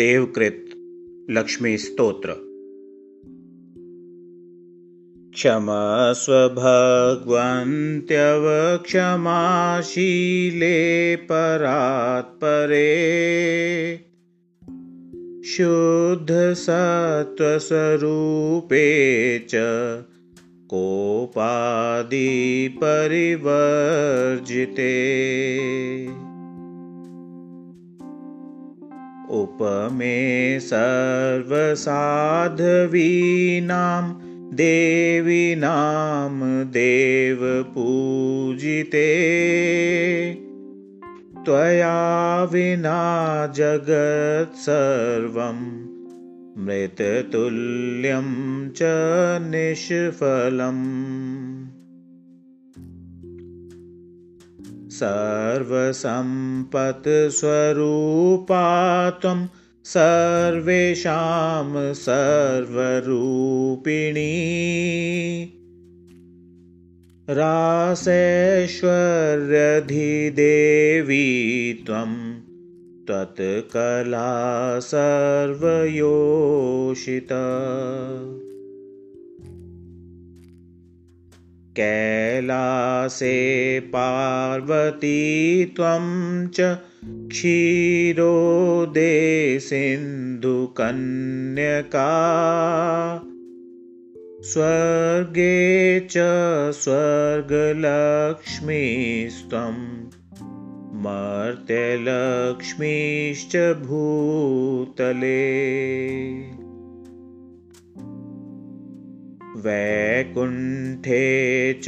देवकृत लक्ष्मीस्तोत्र क्षमास्वभगवन्त्यवक्षमाशीले परात्परे। शुद्धसत्त्वस्वरूपे च कोपादिपरिवर्जिते उपमे सर्वसाधवीनां देवीनां देवपूजिते त्वया विना जगत्सर्वं मृततुल्यं च निष्फलम् सर्वसम्पत्स्वरूपा त्वं सर्वेषां सर्वरूपिणी। रासेश्वर्यधिदेवी त्वं त्वत्कला सर्वयोषिता कैलासे पार्वती त्वं च क्षीरोदेसिन्धुकन्यका स्वर्गे च स्वर्गलक्ष्मीस्त्वं मर्त्यलक्ष्मीश्च भूतले वैकुण्ठे च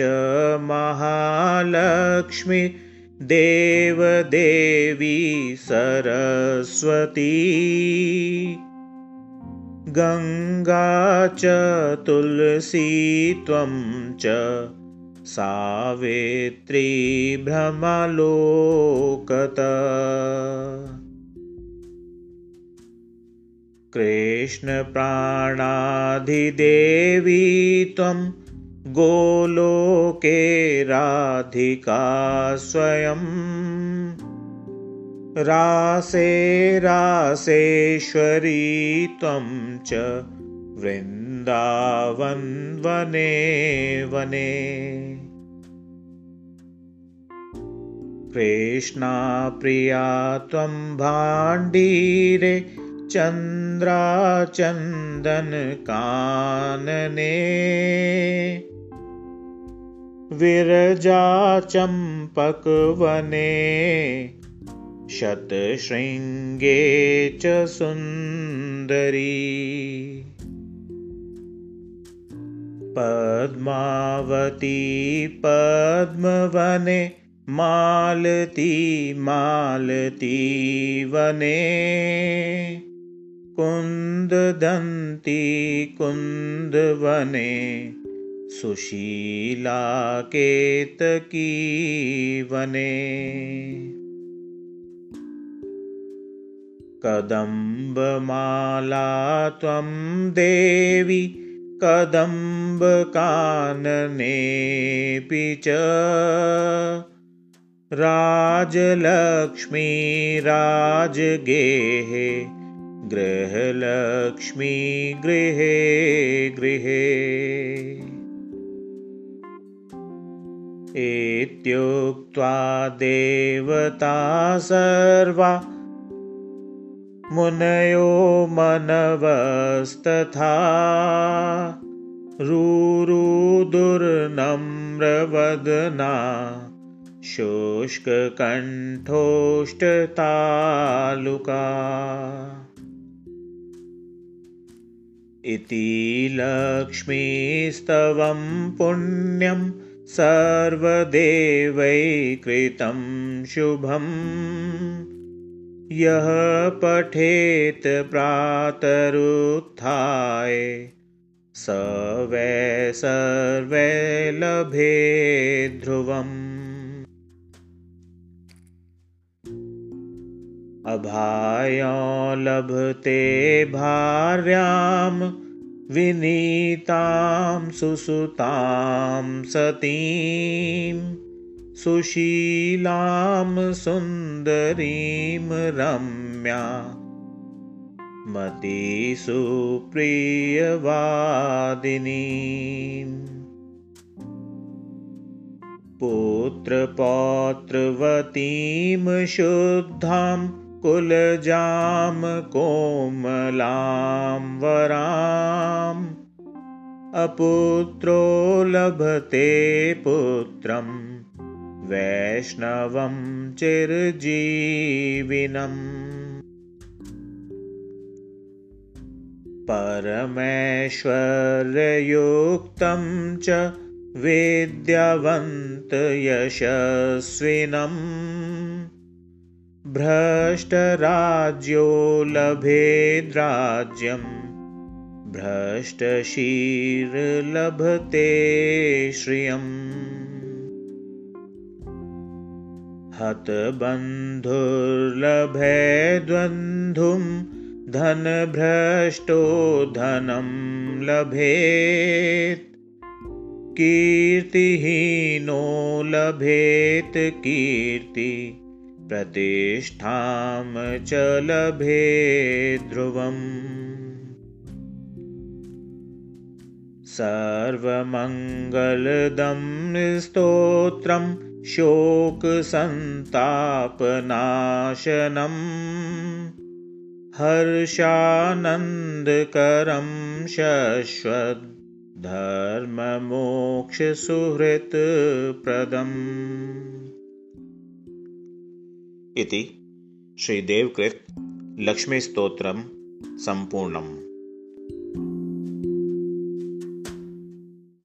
महालक्ष्मी देवदेवी सरस्वती। गङ्गा च तुलसी त्वं च सावित्री भ्रमलोकत कृष्णप्राणाधिदेवी त्वं गोलोके राधिका स्वयं। रासे रासेश्वरी त्वं च वृन्दावन्वने वने। कृष्णाप्रिया त्वं भाण्डीरे चन्द्राचन्दनकानने विरजाचम्पकवने शतशृङ्गे च सुन्दरी पद्मावती पद्मवने मालती मालती वने कुन्ददन्ती कुन्दवने सुशीलाकेतकी वने कदम्बमाला त्वं देवि कदम्बकाननेऽपि च। राजलक्ष्मी राजगेहे गृहलक्ष्मी गृहे गृहे। इत्युक्त्वा देवता सर्वा मुनयो मनवस्तथा रुरुदुर्नम्रवदना शुष्ककण्ठोष्टतालुका इति लक्ष्मीस्तवं पुण्यं सर्वदेवैकृतं शुभम्। यः पठेत् प्रातरुत्थाय स वै सर्वै लभे ध्रुवम् अभायां लभते भार्यां विनीतां सुसुतां सतीं सुशीलां सुन्दरीं रम्या मतिसु पुत्रपौत्रवतीं शुद्धां कुलजां कोमलां वराम् अपुत्रो लभते पुत्रं वैष्णवं चिरजीविनम् परमेश्वर्ययुक्तं च वेद्यवन्तयशस्विनम् भ्रष्टराज्यो लभेद्राज्यं भ्रष्टशीर्लभते श्रियम्। हतबन्धुर्लभेद्वन्धुं धनभ्रष्टो धनं लभेत्। कीर्तिहीनो लभेत् कीर्ति प्रतिष्ठां च लभे ध्रुवम्। सर्वमङ्गलदं स्तोत्रं शोकसन्तापनाशनम् हर्षानन्दकरं शश्वद्धर्ममोक्षसुहृत्प्रदम् इति श्रीदेवकृत् लक्ष्मीस्तोत्रं सम्पूर्णम्